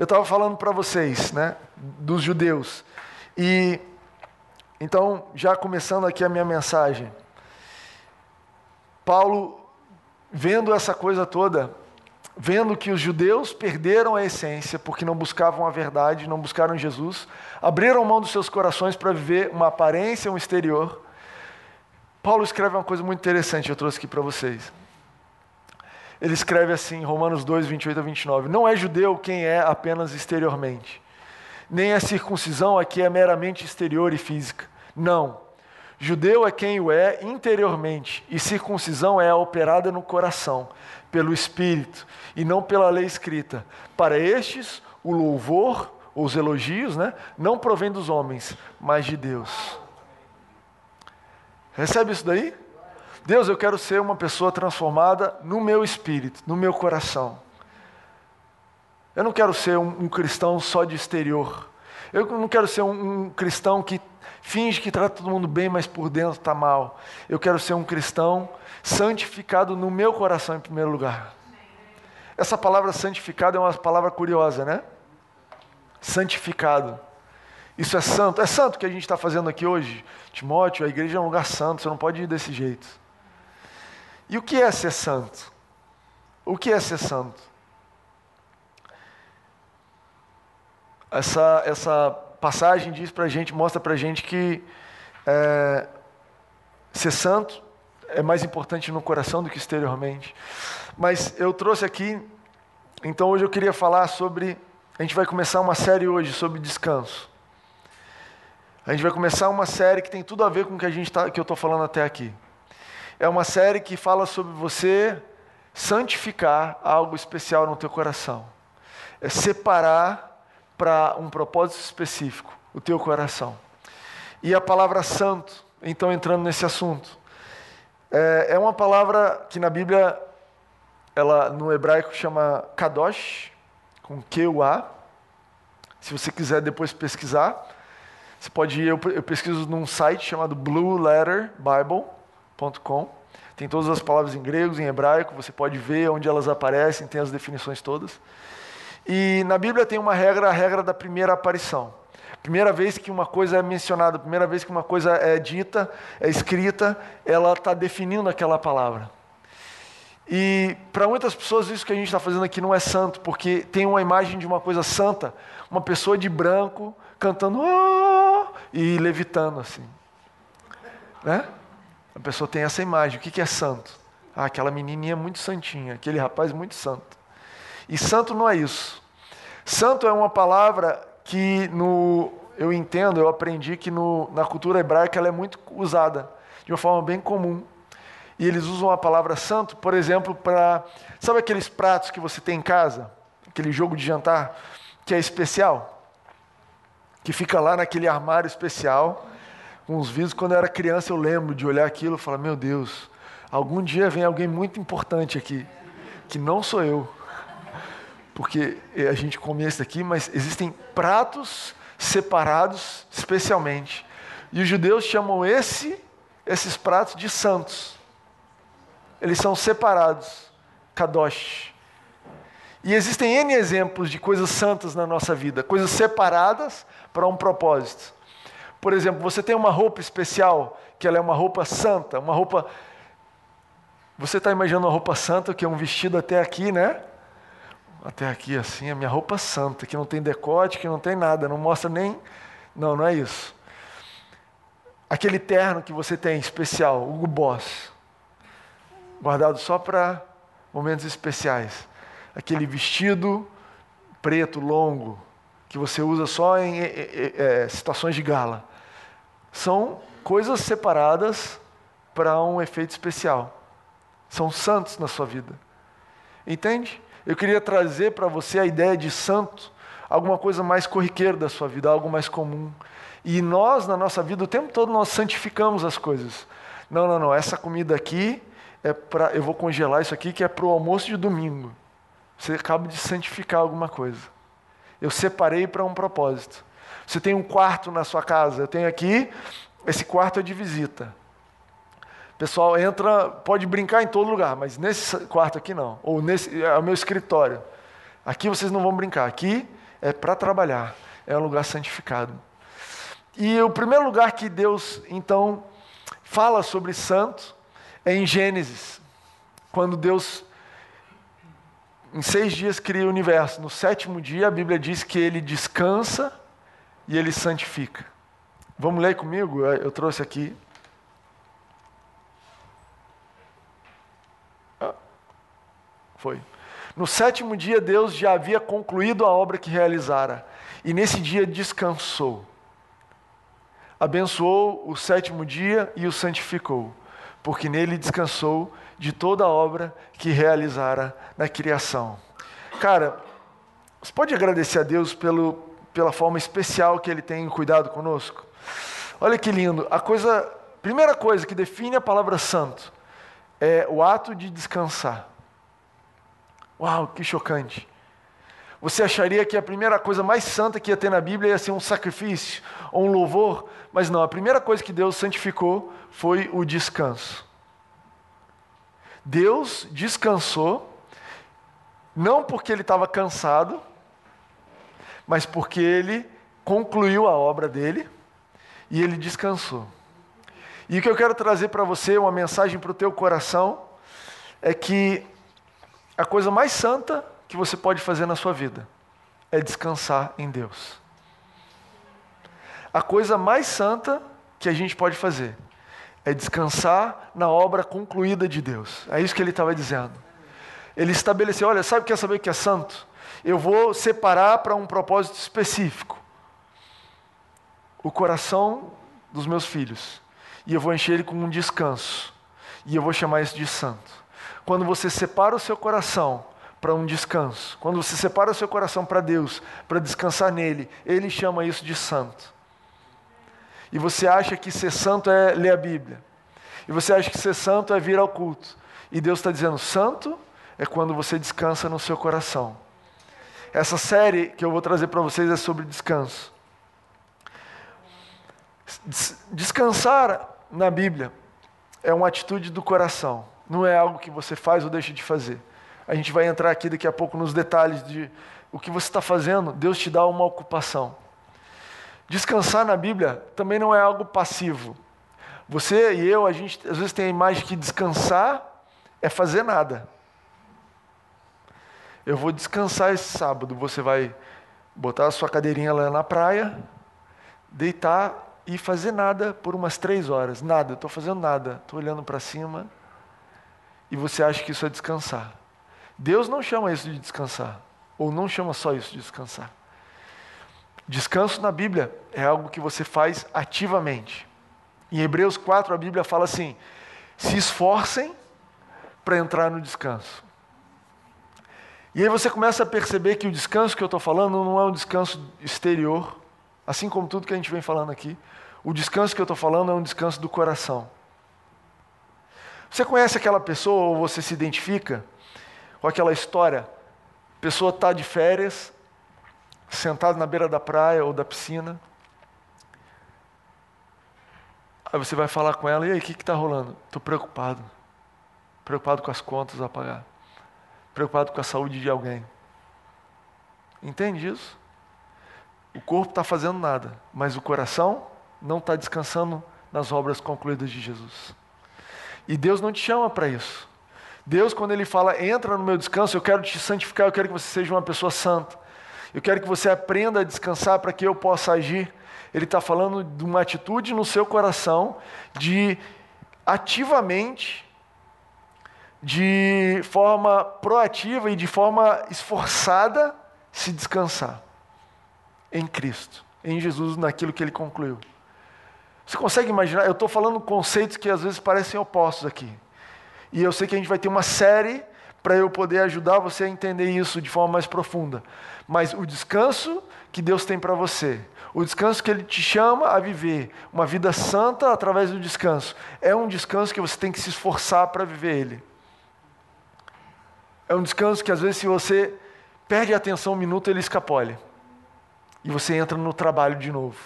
Eu estava falando para vocês, né, dos judeus. E então, já começando aqui a minha mensagem. Paulo, vendo essa coisa toda, vendo que os judeus perderam a essência porque não buscavam a verdade, não buscaram Jesus, abriram mão dos seus corações para viver uma aparência, um exterior. Paulo escreve uma coisa muito interessante, eu trouxe aqui para vocês. Ele escreve assim, Romanos 2, 28 a 29. Não é judeu quem é apenas exteriormente, nem a circuncisão aqui é meramente exterior e física. Não. Judeu é quem o é interiormente, e circuncisão é operada no coração, pelo Espírito, e não pela lei escrita. Para estes, o louvor, os elogios, né, não provém dos homens, mas de Deus. Recebe isso daí? Deus, eu quero ser uma pessoa transformada no meu espírito, no meu coração. Eu não quero ser um, um cristão só de exterior. Eu não quero ser um, um cristão que finge que trata todo mundo bem, mas por dentro está mal. Eu quero ser um cristão santificado no meu coração em primeiro lugar. Essa palavra santificado é uma palavra curiosa, né? Santificado. Isso é santo. É santo que a gente está fazendo aqui hoje. Timóteo, a igreja é um lugar santo, você não pode ir desse jeito. E o que é ser santo? O que é ser santo? Essa, essa passagem diz para gente, mostra para gente que é, ser santo é mais importante no coração do que exteriormente. Mas eu trouxe aqui, então hoje eu queria falar sobre. A gente vai começar uma série hoje sobre descanso. A gente vai começar uma série que tem tudo a ver com o que, a gente tá, que eu estou falando até aqui. É uma série que fala sobre você santificar algo especial no teu coração. É separar para um propósito específico, o teu coração. E a palavra santo, então entrando nesse assunto, é, é uma palavra que na Bíblia, ela no hebraico chama kadosh, com Q-U-A. Se você quiser depois pesquisar, você pode ir, eu, eu pesquiso num site chamado blueletterbible.com. Tem todas as palavras em grego, em hebraico, você pode ver onde elas aparecem, tem as definições todas. E na Bíblia tem uma regra, a regra da primeira aparição. Primeira vez que uma coisa é mencionada, primeira vez que uma coisa é dita, é escrita, ela está definindo aquela palavra. E para muitas pessoas isso que a gente está fazendo aqui não é santo, porque tem uma imagem de uma coisa santa, uma pessoa de branco cantando oh! e levitando assim. Né? A pessoa tem essa imagem. O que é santo? Ah, aquela menininha muito santinha, aquele rapaz muito santo. E santo não é isso. Santo é uma palavra que no, eu entendo, eu aprendi que no, na cultura hebraica ela é muito usada de uma forma bem comum. E eles usam a palavra santo, por exemplo, para. Sabe aqueles pratos que você tem em casa? Aquele jogo de jantar que é especial? Que fica lá naquele armário especial, com os vidros. Quando eu era criança, eu lembro de olhar aquilo e falar: Meu Deus, algum dia vem alguém muito importante aqui, que não sou eu porque a gente come esse aqui, mas existem pratos separados especialmente. E os judeus chamam esse, esses pratos de santos. Eles são separados, kadosh. E existem N exemplos de coisas santas na nossa vida, coisas separadas para um propósito. Por exemplo, você tem uma roupa especial, que ela é uma roupa santa, uma roupa. Você está imaginando uma roupa santa, que é um vestido até aqui, né? até aqui assim, a minha roupa santa, que não tem decote, que não tem nada, não mostra nem. Não, não é isso. Aquele terno que você tem especial, Hugo Boss, guardado só para momentos especiais. Aquele vestido preto longo que você usa só em é, situações de gala. São coisas separadas para um efeito especial. São santos na sua vida. Entende? Eu queria trazer para você a ideia de santo, alguma coisa mais corriqueira da sua vida, algo mais comum. E nós, na nossa vida, o tempo todo nós santificamos as coisas. Não, não, não, essa comida aqui é para. Eu vou congelar isso aqui que é para o almoço de domingo. Você acaba de santificar alguma coisa. Eu separei para um propósito. Você tem um quarto na sua casa, eu tenho aqui, esse quarto é de visita pessoal entra, pode brincar em todo lugar, mas nesse quarto aqui não. Ou nesse é o meu escritório. Aqui vocês não vão brincar. Aqui é para trabalhar, é um lugar santificado. E o primeiro lugar que Deus, então, fala sobre santo é em Gênesis, quando Deus, em seis dias, cria o universo. No sétimo dia, a Bíblia diz que ele descansa e ele santifica. Vamos ler comigo? Eu trouxe aqui. Ah, foi. No sétimo dia, Deus já havia concluído a obra que realizara, e nesse dia descansou. Abençoou o sétimo dia e o santificou, porque nele descansou de toda a obra que realizara na criação. Cara, você pode agradecer a Deus pelo, pela forma especial que Ele tem cuidado conosco? Olha que lindo. A coisa, primeira coisa que define a palavra santo é o ato de descansar. Uau, que chocante. Você acharia que a primeira coisa mais santa que ia ter na Bíblia ia ser um sacrifício ou um louvor, mas não, a primeira coisa que Deus santificou foi o descanso. Deus descansou, não porque ele estava cansado, mas porque ele concluiu a obra dele e ele descansou. E o que eu quero trazer para você, uma mensagem para o teu coração, é que a coisa mais santa que você pode fazer na sua vida é descansar em Deus. A coisa mais santa que a gente pode fazer é descansar na obra concluída de Deus. É isso que ele estava dizendo. Ele estabeleceu: olha, sabe o que é saber que é santo? Eu vou separar para um propósito específico o coração dos meus filhos e eu vou encher ele com um descanso e eu vou chamar isso de santo. Quando você separa o seu coração para um descanso, quando você separa o seu coração para Deus, para descansar nele, ele chama isso de santo. E você acha que ser santo é ler a Bíblia. E você acha que ser santo é vir ao culto. E Deus está dizendo: santo é quando você descansa no seu coração. Essa série que eu vou trazer para vocês é sobre descanso. Descansar na Bíblia é uma atitude do coração, não é algo que você faz ou deixa de fazer. A gente vai entrar aqui daqui a pouco nos detalhes de o que você está fazendo, Deus te dá uma ocupação. Descansar na Bíblia também não é algo passivo. Você e eu, a gente às vezes tem a imagem que descansar é fazer nada. Eu vou descansar esse sábado, você vai botar a sua cadeirinha lá na praia, deitar e fazer nada por umas três horas. Nada, estou fazendo nada, estou olhando para cima e você acha que isso é descansar. Deus não chama isso de descansar, ou não chama só isso de descansar. Descanso na Bíblia é algo que você faz ativamente. Em Hebreus 4, a Bíblia fala assim: se esforcem para entrar no descanso. E aí você começa a perceber que o descanso que eu estou falando não é um descanso exterior, assim como tudo que a gente vem falando aqui. O descanso que eu estou falando é um descanso do coração. Você conhece aquela pessoa ou você se identifica com aquela história? Pessoa está de férias, sentada na beira da praia ou da piscina. Aí você vai falar com ela, e aí, o que está rolando? Estou preocupado. Preocupado com as contas a pagar. Preocupado com a saúde de alguém. Entende isso? O corpo está fazendo nada, mas o coração não está descansando nas obras concluídas de Jesus. E Deus não te chama para isso. Deus, quando Ele fala, entra no meu descanso, eu quero te santificar, eu quero que você seja uma pessoa santa. Eu quero que você aprenda a descansar para que eu possa agir. Ele está falando de uma atitude no seu coração de ativamente, de forma proativa e de forma esforçada, se descansar em Cristo, em Jesus, naquilo que Ele concluiu. Você consegue imaginar? Eu estou falando conceitos que às vezes parecem opostos aqui. E eu sei que a gente vai ter uma série para eu poder ajudar você a entender isso de forma mais profunda. Mas o descanso que Deus tem para você, o descanso que Ele te chama a viver, uma vida santa através do descanso, é um descanso que você tem que se esforçar para viver ele. É um descanso que às vezes, se você perde a atenção um minuto, ele escapole. E você entra no trabalho de novo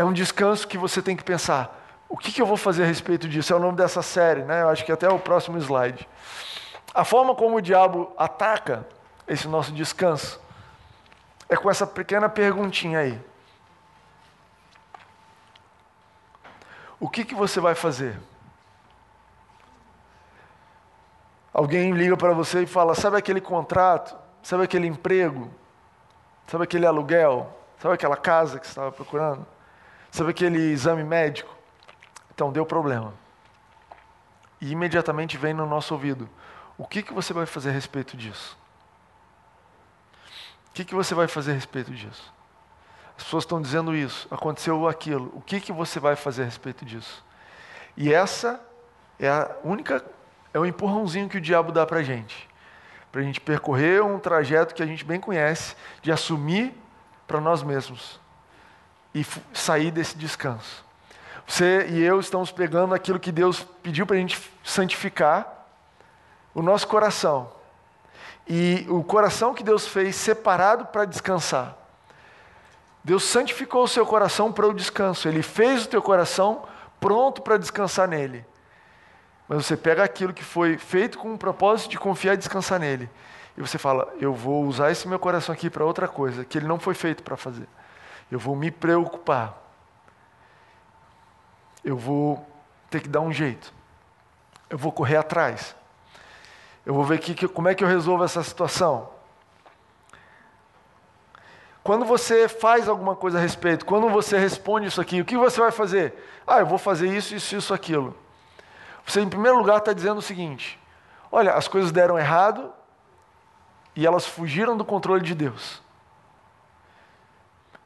é um descanso que você tem que pensar: o que, que eu vou fazer a respeito disso? É o nome dessa série, né? Eu acho que até o próximo slide. A forma como o diabo ataca esse nosso descanso é com essa pequena perguntinha aí. O que, que você vai fazer? Alguém liga para você e fala: Sabe aquele contrato? Sabe aquele emprego? Sabe aquele aluguel? Sabe aquela casa que você estava procurando? Sabe aquele exame médico? Então deu problema. E imediatamente vem no nosso ouvido: O que, que você vai fazer a respeito disso? O que, que você vai fazer a respeito disso? As pessoas estão dizendo isso, aconteceu aquilo. O que, que você vai fazer a respeito disso? E essa é a única, é o empurrãozinho que o diabo dá para a gente. Para a gente percorrer um trajeto que a gente bem conhece, de assumir para nós mesmos e sair desse descanso. Você e eu estamos pegando aquilo que Deus pediu para a gente santificar, o nosso coração. E o coração que Deus fez separado para descansar. Deus santificou o seu coração para o descanso. Ele fez o teu coração pronto para descansar nele. Mas você pega aquilo que foi feito com o propósito de confiar e descansar nele. E você fala: Eu vou usar esse meu coração aqui para outra coisa, que ele não foi feito para fazer. Eu vou me preocupar. Eu vou ter que dar um jeito. Eu vou correr atrás. Eu vou ver que, como é que eu resolvo essa situação. Quando você faz alguma coisa a respeito, quando você responde isso aqui, o que você vai fazer? Ah, eu vou fazer isso, isso, isso, aquilo. Você, em primeiro lugar, está dizendo o seguinte: olha, as coisas deram errado e elas fugiram do controle de Deus.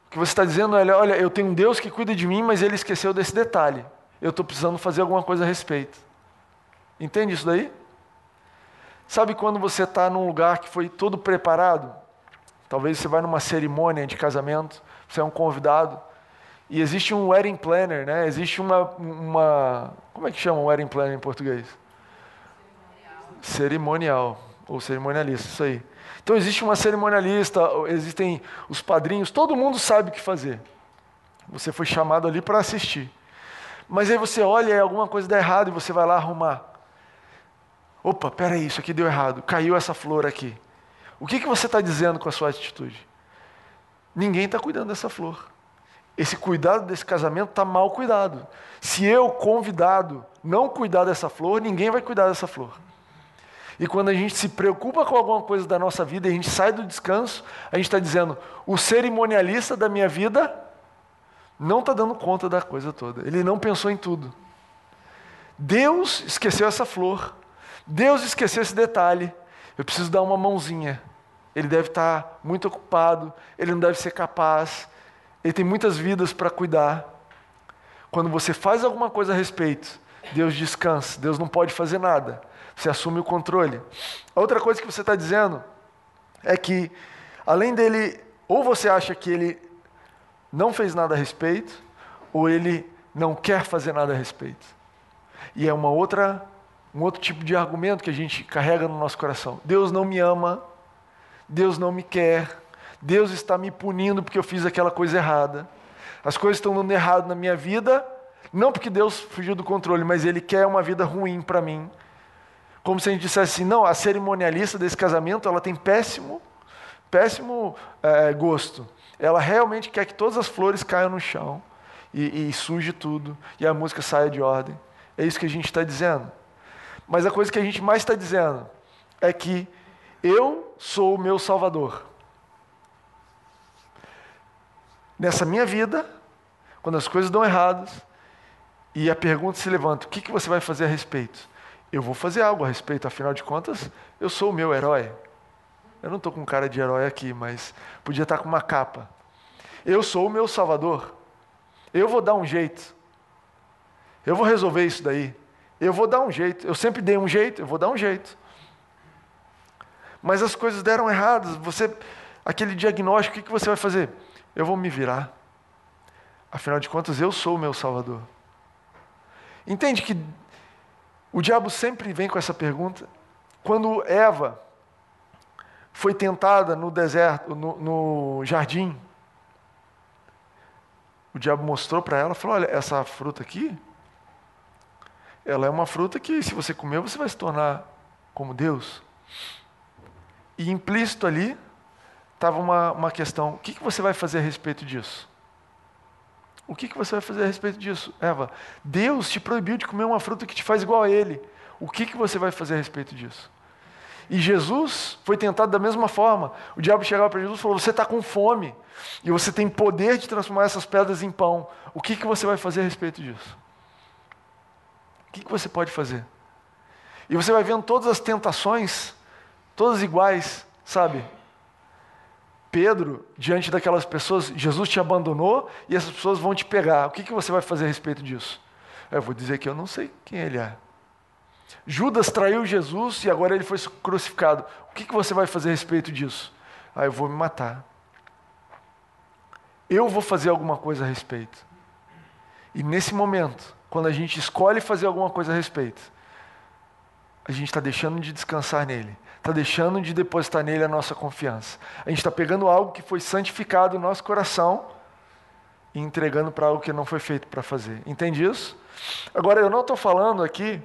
O que você está dizendo é: olha, eu tenho um Deus que cuida de mim, mas ele esqueceu desse detalhe. Eu estou precisando fazer alguma coisa a respeito. Entende isso daí? Sabe quando você está num lugar que foi todo preparado? Talvez você vai numa cerimônia de casamento, você é um convidado, e existe um wedding planner, né? Existe uma, uma como é que chama um wedding planner em português? Cerimonial. cerimonial ou cerimonialista, isso aí. Então existe uma cerimonialista, existem os padrinhos, todo mundo sabe o que fazer. Você foi chamado ali para assistir. Mas aí você olha e alguma coisa dá errado e você vai lá arrumar. Opa, peraí, isso aqui deu errado. Caiu essa flor aqui. O que, que você está dizendo com a sua atitude? Ninguém está cuidando dessa flor. Esse cuidado desse casamento está mal cuidado. Se eu, convidado, não cuidar dessa flor, ninguém vai cuidar dessa flor. E quando a gente se preocupa com alguma coisa da nossa vida, a gente sai do descanso, a gente está dizendo: o cerimonialista da minha vida não está dando conta da coisa toda. Ele não pensou em tudo. Deus esqueceu essa flor. Deus esqueceu esse detalhe. Eu preciso dar uma mãozinha. Ele deve estar muito ocupado, ele não deve ser capaz, ele tem muitas vidas para cuidar. Quando você faz alguma coisa a respeito, Deus descansa, Deus não pode fazer nada, você assume o controle. A outra coisa que você está dizendo é que, além dele, ou você acha que ele não fez nada a respeito, ou ele não quer fazer nada a respeito. E é uma outra um outro tipo de argumento que a gente carrega no nosso coração. Deus não me ama, Deus não me quer, Deus está me punindo porque eu fiz aquela coisa errada. As coisas estão dando errado na minha vida, não porque Deus fugiu do controle, mas Ele quer uma vida ruim para mim. Como se a gente dissesse assim, não, a cerimonialista desse casamento, ela tem péssimo, péssimo é, gosto. Ela realmente quer que todas as flores caiam no chão e, e suje tudo, e a música saia de ordem. É isso que a gente está dizendo. Mas a coisa que a gente mais está dizendo é que eu sou o meu Salvador. Nessa minha vida, quando as coisas dão erradas, e a pergunta se levanta: o que, que você vai fazer a respeito? Eu vou fazer algo a respeito, afinal de contas, eu sou o meu herói. Eu não estou com cara de herói aqui, mas podia estar com uma capa. Eu sou o meu Salvador. Eu vou dar um jeito. Eu vou resolver isso daí. Eu vou dar um jeito. Eu sempre dei um jeito, eu vou dar um jeito. Mas as coisas deram erradas. Você, aquele diagnóstico, o que você vai fazer? Eu vou me virar. Afinal de contas, eu sou o meu Salvador. Entende que o diabo sempre vem com essa pergunta? Quando Eva foi tentada no deserto, no, no jardim, o diabo mostrou para ela, falou: olha, essa fruta aqui, ela é uma fruta que, se você comer, você vai se tornar como Deus. E implícito ali estava uma, uma questão: o que, que você vai fazer a respeito disso? O que, que você vai fazer a respeito disso? Eva, Deus te proibiu de comer uma fruta que te faz igual a Ele. O que, que você vai fazer a respeito disso? E Jesus foi tentado da mesma forma. O diabo chegava para Jesus e falou: Você está com fome e você tem poder de transformar essas pedras em pão. O que, que você vai fazer a respeito disso? O que, que você pode fazer? E você vai vendo todas as tentações, todas iguais, sabe? Pedro, diante daquelas pessoas, Jesus te abandonou e essas pessoas vão te pegar. O que, que você vai fazer a respeito disso? Eu vou dizer que eu não sei quem ele é. Judas traiu Jesus e agora ele foi crucificado. O que, que você vai fazer a respeito disso? Ah, eu vou me matar. Eu vou fazer alguma coisa a respeito. E nesse momento, quando a gente escolhe fazer alguma coisa a respeito, a gente está deixando de descansar nele está deixando de depositar nele a nossa confiança. A gente está pegando algo que foi santificado no nosso coração e entregando para algo que não foi feito para fazer. Entende isso? Agora, eu não estou falando aqui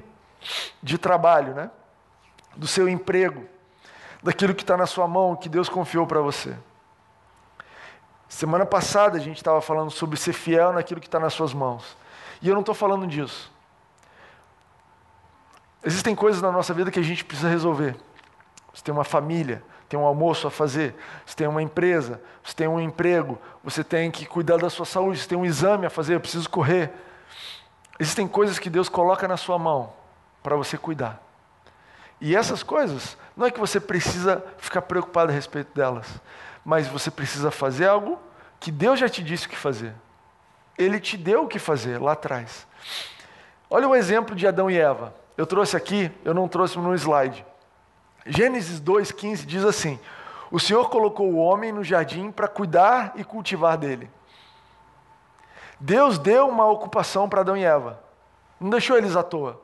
de trabalho, né? do seu emprego, daquilo que está na sua mão, que Deus confiou para você. Semana passada a gente estava falando sobre ser fiel naquilo que está nas suas mãos. E eu não estou falando disso. Existem coisas na nossa vida que a gente precisa resolver. Você tem uma família, tem um almoço a fazer, você tem uma empresa, você tem um emprego, você tem que cuidar da sua saúde, você tem um exame a fazer, eu preciso correr. Existem coisas que Deus coloca na sua mão para você cuidar. E essas coisas, não é que você precisa ficar preocupado a respeito delas, mas você precisa fazer algo que Deus já te disse o que fazer. Ele te deu o que fazer lá atrás. Olha o exemplo de Adão e Eva. Eu trouxe aqui, eu não trouxe no slide. Gênesis 2,15 diz assim: O Senhor colocou o homem no jardim para cuidar e cultivar dele. Deus deu uma ocupação para Adão e Eva, não deixou eles à toa.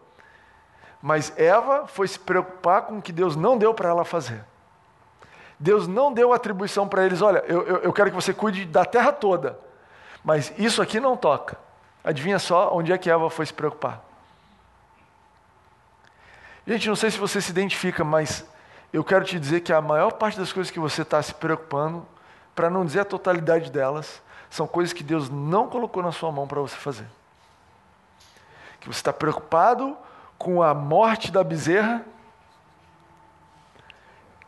Mas Eva foi se preocupar com o que Deus não deu para ela fazer. Deus não deu atribuição para eles: olha, eu, eu, eu quero que você cuide da terra toda, mas isso aqui não toca. Adivinha só onde é que Eva foi se preocupar? Gente, não sei se você se identifica, mas eu quero te dizer que a maior parte das coisas que você está se preocupando, para não dizer a totalidade delas, são coisas que Deus não colocou na sua mão para você fazer. Que você está preocupado com a morte da bezerra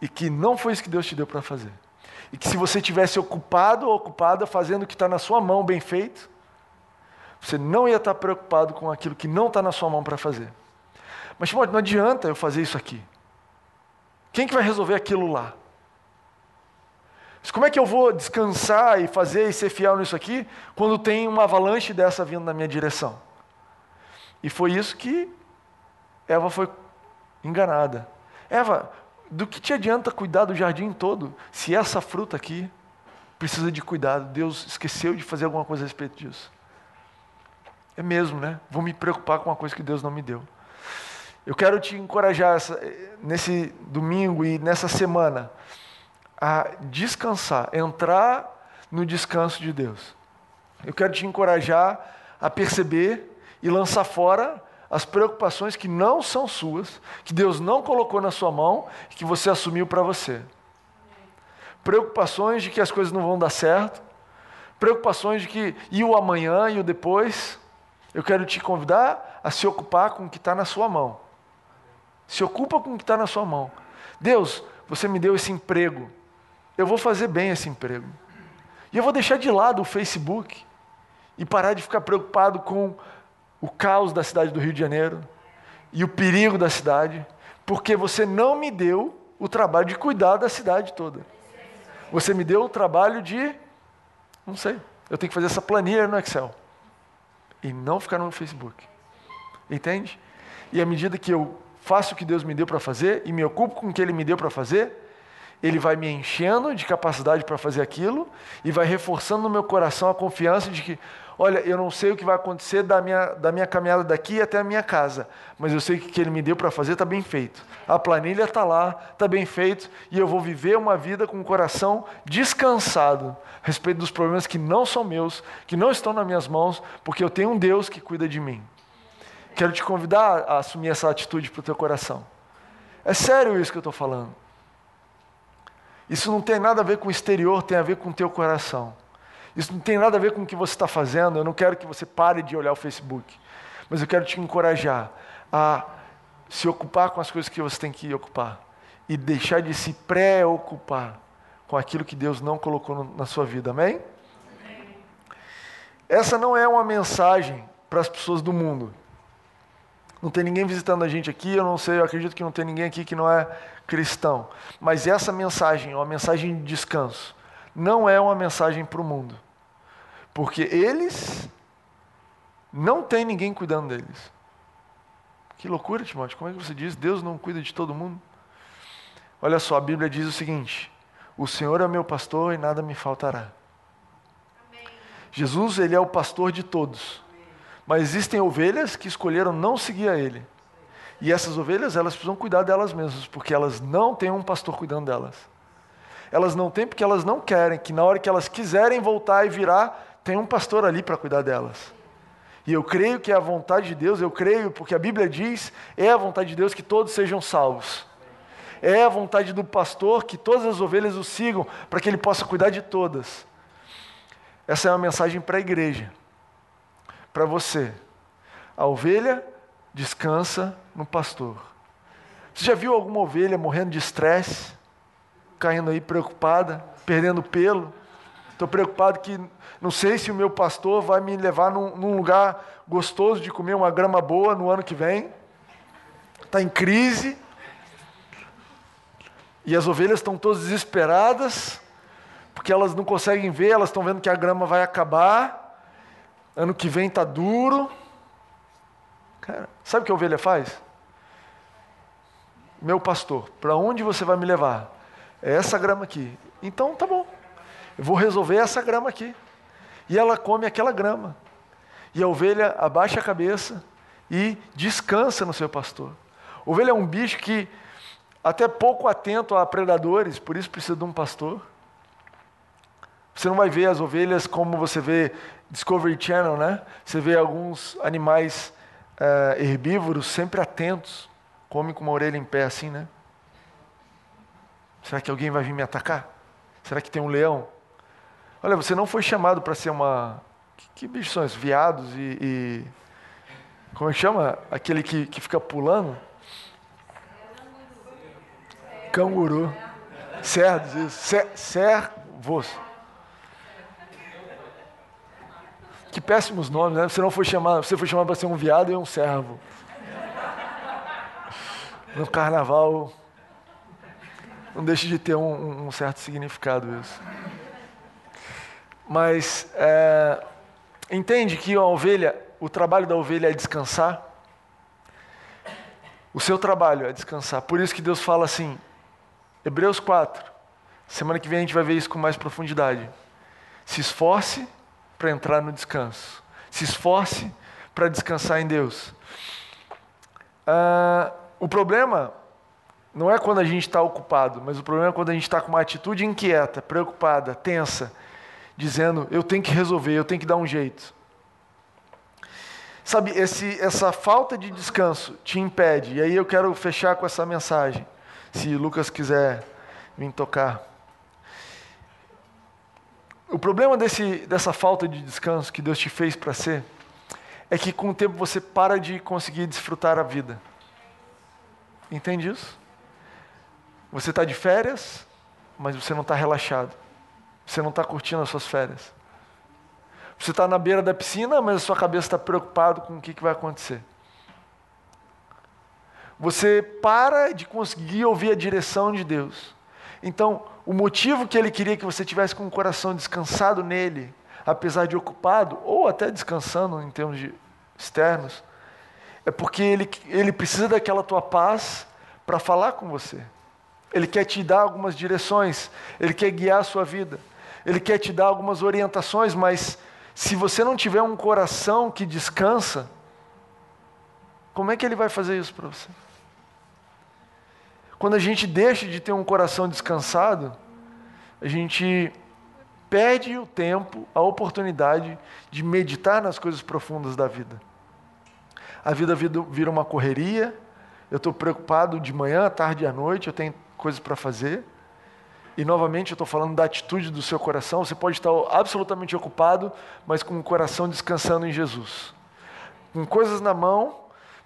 e que não foi isso que Deus te deu para fazer. E que se você tivesse ocupado ou ocupada fazendo o que está na sua mão bem feito, você não ia estar tá preocupado com aquilo que não está na sua mão para fazer. Mas, Timóteo, não adianta eu fazer isso aqui. Quem que vai resolver aquilo lá? Mas como é que eu vou descansar e fazer e ser fiel nisso aqui quando tem uma avalanche dessa vindo na minha direção? E foi isso que Eva foi enganada. Eva, do que te adianta cuidar do jardim todo se essa fruta aqui precisa de cuidado? Deus esqueceu de fazer alguma coisa a respeito disso. É mesmo, né? Vou me preocupar com uma coisa que Deus não me deu. Eu quero te encorajar nesse domingo e nessa semana a descansar, entrar no descanso de Deus. Eu quero te encorajar a perceber e lançar fora as preocupações que não são suas, que Deus não colocou na sua mão e que você assumiu para você. Preocupações de que as coisas não vão dar certo, preocupações de que e o amanhã e o depois. Eu quero te convidar a se ocupar com o que está na sua mão. Se ocupa com o que está na sua mão. Deus, você me deu esse emprego. Eu vou fazer bem esse emprego. E eu vou deixar de lado o Facebook e parar de ficar preocupado com o caos da cidade do Rio de Janeiro e o perigo da cidade, porque você não me deu o trabalho de cuidar da cidade toda. Você me deu o trabalho de, não sei, eu tenho que fazer essa planilha no Excel e não ficar no Facebook. Entende? E à medida que eu faço o que Deus me deu para fazer e me ocupo com o que Ele me deu para fazer, Ele vai me enchendo de capacidade para fazer aquilo e vai reforçando no meu coração a confiança de que, olha, eu não sei o que vai acontecer da minha, da minha caminhada daqui até a minha casa, mas eu sei que o que Ele me deu para fazer está bem feito. A planilha está lá, está bem feito e eu vou viver uma vida com o coração descansado a respeito dos problemas que não são meus, que não estão nas minhas mãos, porque eu tenho um Deus que cuida de mim. Quero te convidar a assumir essa atitude para o teu coração. É sério isso que eu estou falando. Isso não tem nada a ver com o exterior, tem a ver com o teu coração. Isso não tem nada a ver com o que você está fazendo. Eu não quero que você pare de olhar o Facebook. Mas eu quero te encorajar a se ocupar com as coisas que você tem que ocupar. E deixar de se preocupar com aquilo que Deus não colocou na sua vida. Amém? Essa não é uma mensagem para as pessoas do mundo. Não tem ninguém visitando a gente aqui, eu não sei, eu acredito que não tem ninguém aqui que não é cristão. Mas essa mensagem é uma mensagem de descanso. Não é uma mensagem para o mundo. Porque eles não tem ninguém cuidando deles. Que loucura, Timóteo. Como é que você diz? Deus não cuida de todo mundo? Olha só, a Bíblia diz o seguinte: O Senhor é meu pastor e nada me faltará. Amém. Jesus, ele é o pastor de todos. Mas existem ovelhas que escolheram não seguir a ele. E essas ovelhas, elas precisam cuidar delas mesmas, porque elas não têm um pastor cuidando delas. Elas não têm porque elas não querem, que na hora que elas quiserem voltar e virar, tem um pastor ali para cuidar delas. E eu creio que é a vontade de Deus, eu creio, porque a Bíblia diz, é a vontade de Deus que todos sejam salvos. É a vontade do pastor que todas as ovelhas o sigam, para que ele possa cuidar de todas. Essa é uma mensagem para a igreja para você. A ovelha descansa no pastor. Você já viu alguma ovelha morrendo de estresse, caindo aí preocupada, perdendo pelo? Estou preocupado que não sei se o meu pastor vai me levar num, num lugar gostoso de comer uma grama boa no ano que vem. Está em crise. E as ovelhas estão todas desesperadas, porque elas não conseguem ver, elas estão vendo que a grama vai acabar. Ano que vem tá duro. Cara, sabe o que a ovelha faz? Meu pastor, para onde você vai me levar? É essa grama aqui. Então tá bom. Eu vou resolver essa grama aqui. E ela come aquela grama. E a ovelha abaixa a cabeça e descansa no seu pastor. Ovelha é um bicho que até pouco atento a predadores, por isso precisa de um pastor. Você não vai ver as ovelhas como você vê Discovery Channel, né? Você vê alguns animais uh, herbívoros sempre atentos, comem com uma orelha em pé assim, né? Será que alguém vai vir me atacar? Será que tem um leão? Olha, você não foi chamado para ser uma. Que, que bichos são esses? Viados e, e. Como é que chama? Aquele que, que fica pulando? Canguru. Cerdos, isso. Servos. Que péssimos nomes, né? Você não foi chamado, você foi chamado para ser um viado e um servo. No carnaval não deixa de ter um, um certo significado isso. Mas é, entende que a ovelha, o trabalho da ovelha é descansar. O seu trabalho é descansar. Por isso que Deus fala assim, Hebreus 4. Semana que vem a gente vai ver isso com mais profundidade. Se esforce para entrar no descanso. Se esforce para descansar em Deus. Ah, o problema não é quando a gente está ocupado, mas o problema é quando a gente está com uma atitude inquieta, preocupada, tensa, dizendo: eu tenho que resolver, eu tenho que dar um jeito. Sabe, esse, essa falta de descanso te impede, e aí eu quero fechar com essa mensagem, se Lucas quiser vir tocar. O problema desse, dessa falta de descanso que Deus te fez para ser é que com o tempo você para de conseguir desfrutar a vida. Entende isso? Você está de férias, mas você não está relaxado. Você não está curtindo as suas férias. Você está na beira da piscina, mas a sua cabeça está preocupada com o que, que vai acontecer. Você para de conseguir ouvir a direção de Deus. Então, o motivo que ele queria que você tivesse com o coração descansado nele, apesar de ocupado, ou até descansando em termos de externos, é porque ele, ele precisa daquela tua paz para falar com você. Ele quer te dar algumas direções, ele quer guiar a sua vida, ele quer te dar algumas orientações, mas se você não tiver um coração que descansa, como é que ele vai fazer isso para você? Quando a gente deixa de ter um coração descansado, a gente perde o tempo, a oportunidade de meditar nas coisas profundas da vida. A vida vira uma correria, eu estou preocupado de manhã, à tarde e à noite, eu tenho coisas para fazer. E novamente eu estou falando da atitude do seu coração. Você pode estar absolutamente ocupado, mas com o coração descansando em Jesus. Com coisas na mão,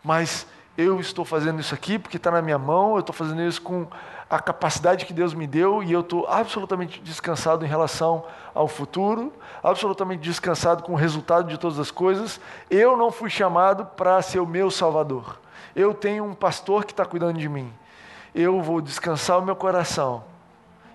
mas eu estou fazendo isso aqui porque está na minha mão, eu estou fazendo isso com a capacidade que Deus me deu e eu estou absolutamente descansado em relação ao futuro, absolutamente descansado com o resultado de todas as coisas. Eu não fui chamado para ser o meu salvador. Eu tenho um pastor que está cuidando de mim. Eu vou descansar o meu coração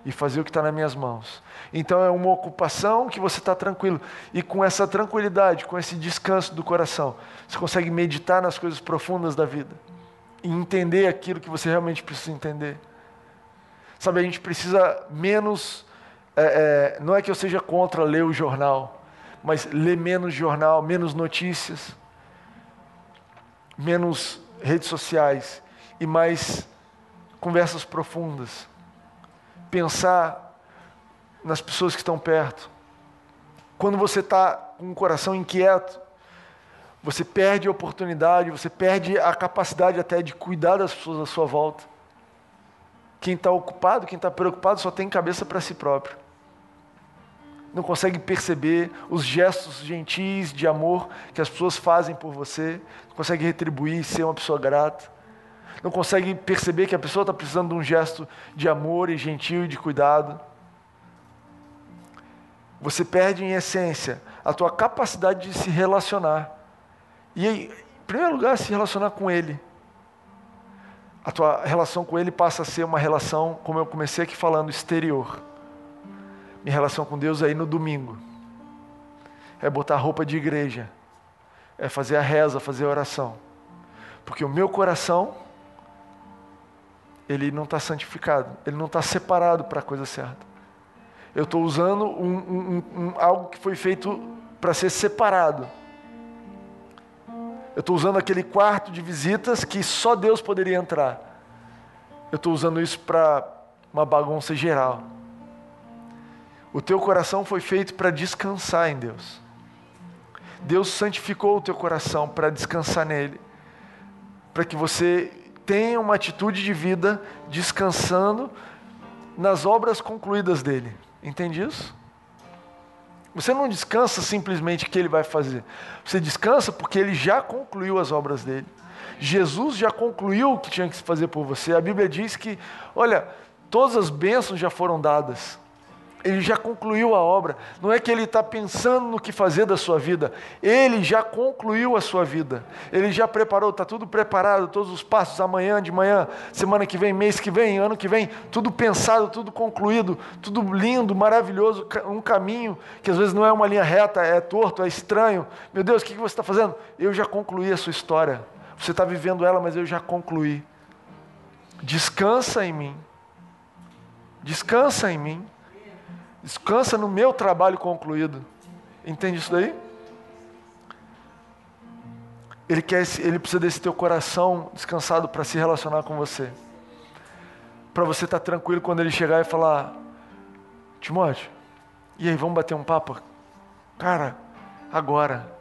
e fazer o que está nas minhas mãos. Então é uma ocupação que você está tranquilo. E com essa tranquilidade, com esse descanso do coração, você consegue meditar nas coisas profundas da vida e entender aquilo que você realmente precisa entender. Sabe, a gente precisa menos. É, é, não é que eu seja contra ler o jornal, mas ler menos jornal, menos notícias, menos redes sociais e mais conversas profundas. Pensar nas pessoas que estão perto. Quando você está com o coração inquieto, você perde a oportunidade, você perde a capacidade até de cuidar das pessoas à sua volta. Quem está ocupado, quem está preocupado, só tem cabeça para si próprio. Não consegue perceber os gestos gentis de amor que as pessoas fazem por você, não consegue retribuir, ser uma pessoa grata. Não consegue perceber que a pessoa está precisando de um gesto de amor e gentil e de cuidado. Você perde, em essência, a tua capacidade de se relacionar. E, em primeiro lugar, se relacionar com Ele a tua relação com Ele passa a ser uma relação, como eu comecei aqui falando, exterior. Minha relação com Deus é no domingo, é botar roupa de igreja, é fazer a reza, fazer a oração, porque o meu coração, ele não está santificado, ele não está separado para a coisa certa. Eu estou usando um, um, um, algo que foi feito para ser separado eu estou usando aquele quarto de visitas que só Deus poderia entrar. Eu estou usando isso para uma bagunça geral. O teu coração foi feito para descansar em Deus. Deus santificou o teu coração para descansar nele, para que você tenha uma atitude de vida descansando nas obras concluídas dele. Entende isso? Você não descansa simplesmente que ele vai fazer. Você descansa porque ele já concluiu as obras dele. Jesus já concluiu o que tinha que se fazer por você. A Bíblia diz que, olha, todas as bênçãos já foram dadas. Ele já concluiu a obra. Não é que ele está pensando no que fazer da sua vida. Ele já concluiu a sua vida. Ele já preparou, está tudo preparado, todos os passos, amanhã, de manhã, semana que vem, mês que vem, ano que vem, tudo pensado, tudo concluído, tudo lindo, maravilhoso. Um caminho que às vezes não é uma linha reta, é torto, é estranho. Meu Deus, o que você está fazendo? Eu já concluí a sua história. Você está vivendo ela, mas eu já concluí. Descansa em mim. Descansa em mim. Descansa no meu trabalho concluído. Entende isso daí? Ele quer, ele precisa desse teu coração descansado para se relacionar com você. Para você estar tá tranquilo quando ele chegar e falar: Timóteo, e aí, vamos bater um papo? Cara, agora.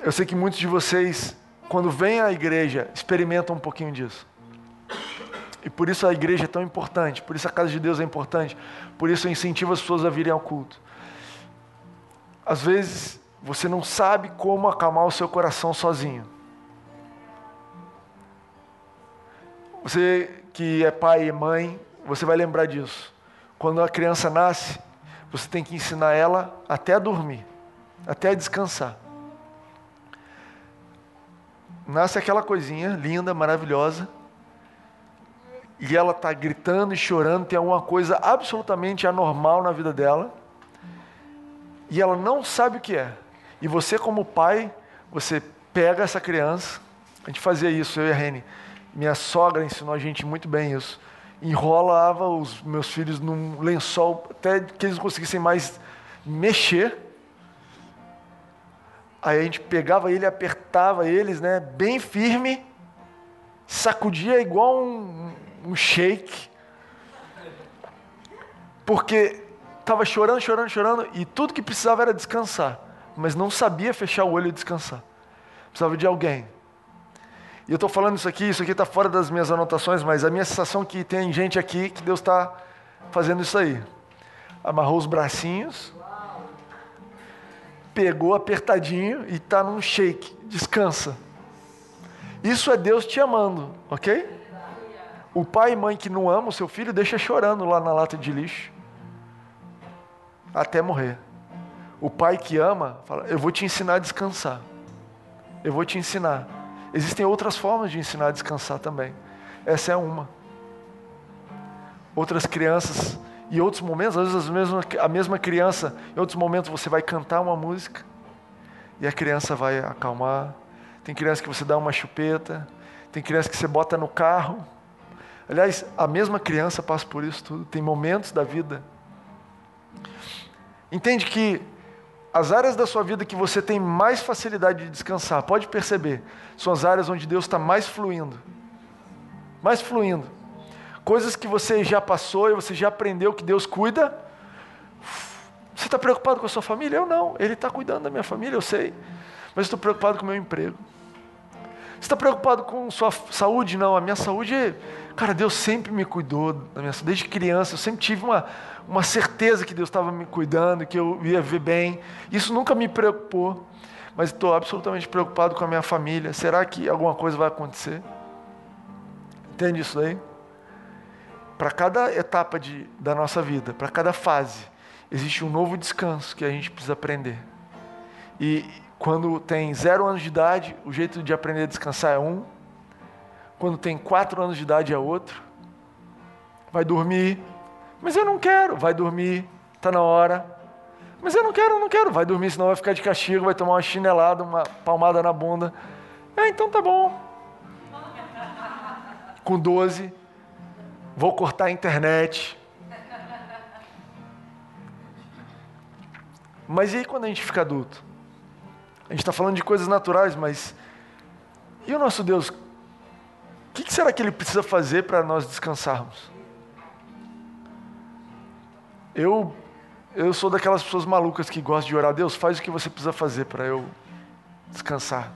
Eu sei que muitos de vocês, quando vêm à igreja, experimentam um pouquinho disso. E por isso a igreja é tão importante, por isso a casa de Deus é importante, por isso eu incentivo as pessoas a virem ao culto. Às vezes você não sabe como acalmar o seu coração sozinho. Você que é pai e mãe, você vai lembrar disso. Quando a criança nasce, você tem que ensinar ela até dormir, até descansar. Nasce aquela coisinha linda, maravilhosa, e ela está gritando e chorando, tem alguma coisa absolutamente anormal na vida dela, e ela não sabe o que é. E você, como pai, você pega essa criança, a gente fazia isso, eu e a Rene, minha sogra ensinou a gente muito bem isso. Enrolava os meus filhos num lençol até que eles não conseguissem mais mexer. Aí a gente pegava ele, apertava eles, né, bem firme, sacudia igual um, um shake, porque estava chorando, chorando, chorando, e tudo que precisava era descansar, mas não sabia fechar o olho e descansar. Precisava de alguém. E eu estou falando isso aqui, isso aqui está fora das minhas anotações, mas a minha sensação é que tem gente aqui que Deus está fazendo isso aí. Amarrou os bracinhos, pegou apertadinho e está num shake. Descansa. Isso é Deus te amando, ok? O pai e mãe que não ama o seu filho deixa chorando lá na lata de lixo até morrer. O pai que ama fala: Eu vou te ensinar a descansar. Eu vou te ensinar. Existem outras formas de ensinar a descansar também. Essa é uma. Outras crianças e outros momentos, às vezes a mesma, a mesma criança, em outros momentos você vai cantar uma música e a criança vai acalmar. Tem criança que você dá uma chupeta, tem criança que você bota no carro. Aliás, a mesma criança passa por isso tudo. Tem momentos da vida. Entende que as áreas da sua vida que você tem mais facilidade de descansar, pode perceber, são as áreas onde Deus está mais fluindo. Mais fluindo. Coisas que você já passou e você já aprendeu que Deus cuida. Você está preocupado com a sua família? Eu não. Ele está cuidando da minha família, eu sei. Mas estou preocupado com o meu emprego. Está preocupado com sua saúde? Não, a minha saúde, cara, Deus sempre me cuidou da minha. Desde criança, eu sempre tive uma, uma certeza que Deus estava me cuidando, que eu ia ver bem. Isso nunca me preocupou, mas estou absolutamente preocupado com a minha família. Será que alguma coisa vai acontecer? Entende isso aí? Para cada etapa de, da nossa vida, para cada fase, existe um novo descanso que a gente precisa aprender. E quando tem zero anos de idade, o jeito de aprender a descansar é um. Quando tem quatro anos de idade é outro. Vai dormir, mas eu não quero. Vai dormir, está na hora. Mas eu não quero, não quero. Vai dormir, senão vai ficar de castigo, vai tomar uma chinelada, uma palmada na bunda. É, então tá bom. Com 12, vou cortar a internet. Mas e aí quando a gente fica adulto? A gente está falando de coisas naturais, mas e o nosso Deus? O que será que Ele precisa fazer para nós descansarmos? Eu, eu sou daquelas pessoas malucas que gostam de orar. Deus, faz o que você precisa fazer para eu descansar.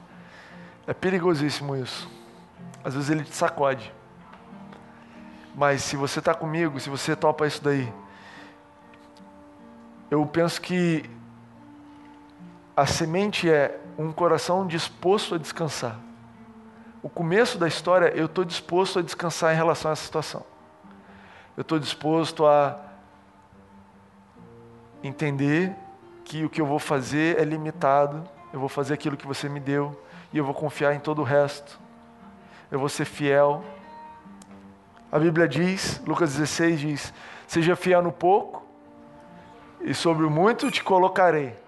É perigosíssimo isso. Às vezes ele te sacode. Mas se você está comigo, se você topa isso daí, eu penso que a semente é um coração disposto a descansar. O começo da história, eu estou disposto a descansar em relação a essa situação. Eu estou disposto a entender que o que eu vou fazer é limitado, eu vou fazer aquilo que você me deu e eu vou confiar em todo o resto. Eu vou ser fiel. A Bíblia diz, Lucas 16 diz: Seja fiel no pouco, e sobre o muito te colocarei.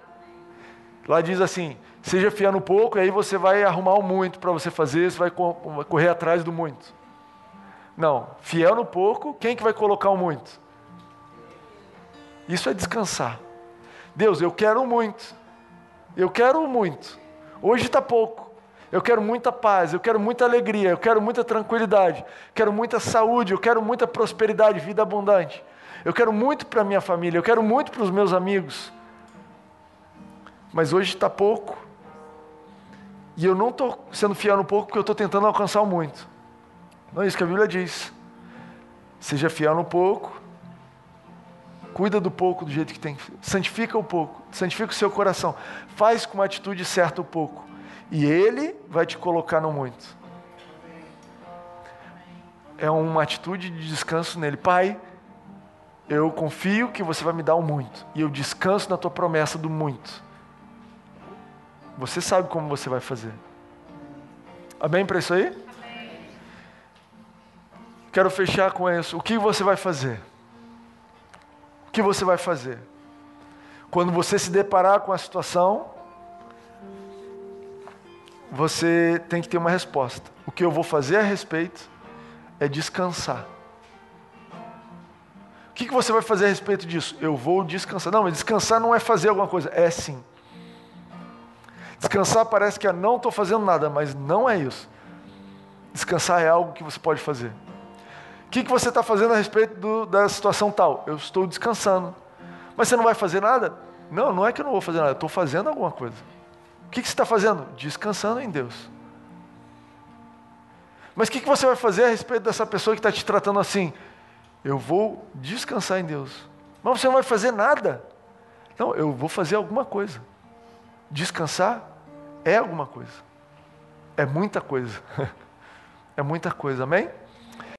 Lá diz assim: Seja fiel no pouco, e aí você vai arrumar o muito para você fazer, você vai correr atrás do muito. Não, fiel no pouco, quem que vai colocar o muito? Isso é descansar. Deus, eu quero muito. Eu quero muito. Hoje está pouco. Eu quero muita paz, eu quero muita alegria, eu quero muita tranquilidade, quero muita saúde, eu quero muita prosperidade, vida abundante. Eu quero muito para minha família, eu quero muito para os meus amigos. Mas hoje está pouco. E eu não estou sendo fiel no pouco porque eu estou tentando alcançar o muito. Não é isso que a Bíblia diz. Seja fiel no pouco, Cuida do pouco do jeito que tem. Santifica o pouco. Santifica o seu coração. Faz com uma atitude certa o pouco. E Ele vai te colocar no muito. É uma atitude de descanso nele. Pai, eu confio que você vai me dar o muito. E eu descanso na tua promessa do muito. Você sabe como você vai fazer. Amém para isso aí? Amém. Quero fechar com isso. O que você vai fazer? O que você vai fazer? Quando você se deparar com a situação, você tem que ter uma resposta. O que eu vou fazer a respeito é descansar. O que você vai fazer a respeito disso? Eu vou descansar. Não, mas descansar não é fazer alguma coisa. É sim. Descansar parece que é não estou fazendo nada, mas não é isso. Descansar é algo que você pode fazer. O que, que você está fazendo a respeito do, da situação tal? Eu estou descansando. Mas você não vai fazer nada? Não, não é que eu não vou fazer nada, eu estou fazendo alguma coisa. O que, que você está fazendo? Descansando em Deus. Mas o que, que você vai fazer a respeito dessa pessoa que está te tratando assim? Eu vou descansar em Deus. Mas você não vai fazer nada. Não, eu vou fazer alguma coisa. Descansar é alguma coisa. É muita coisa. É muita coisa, amém?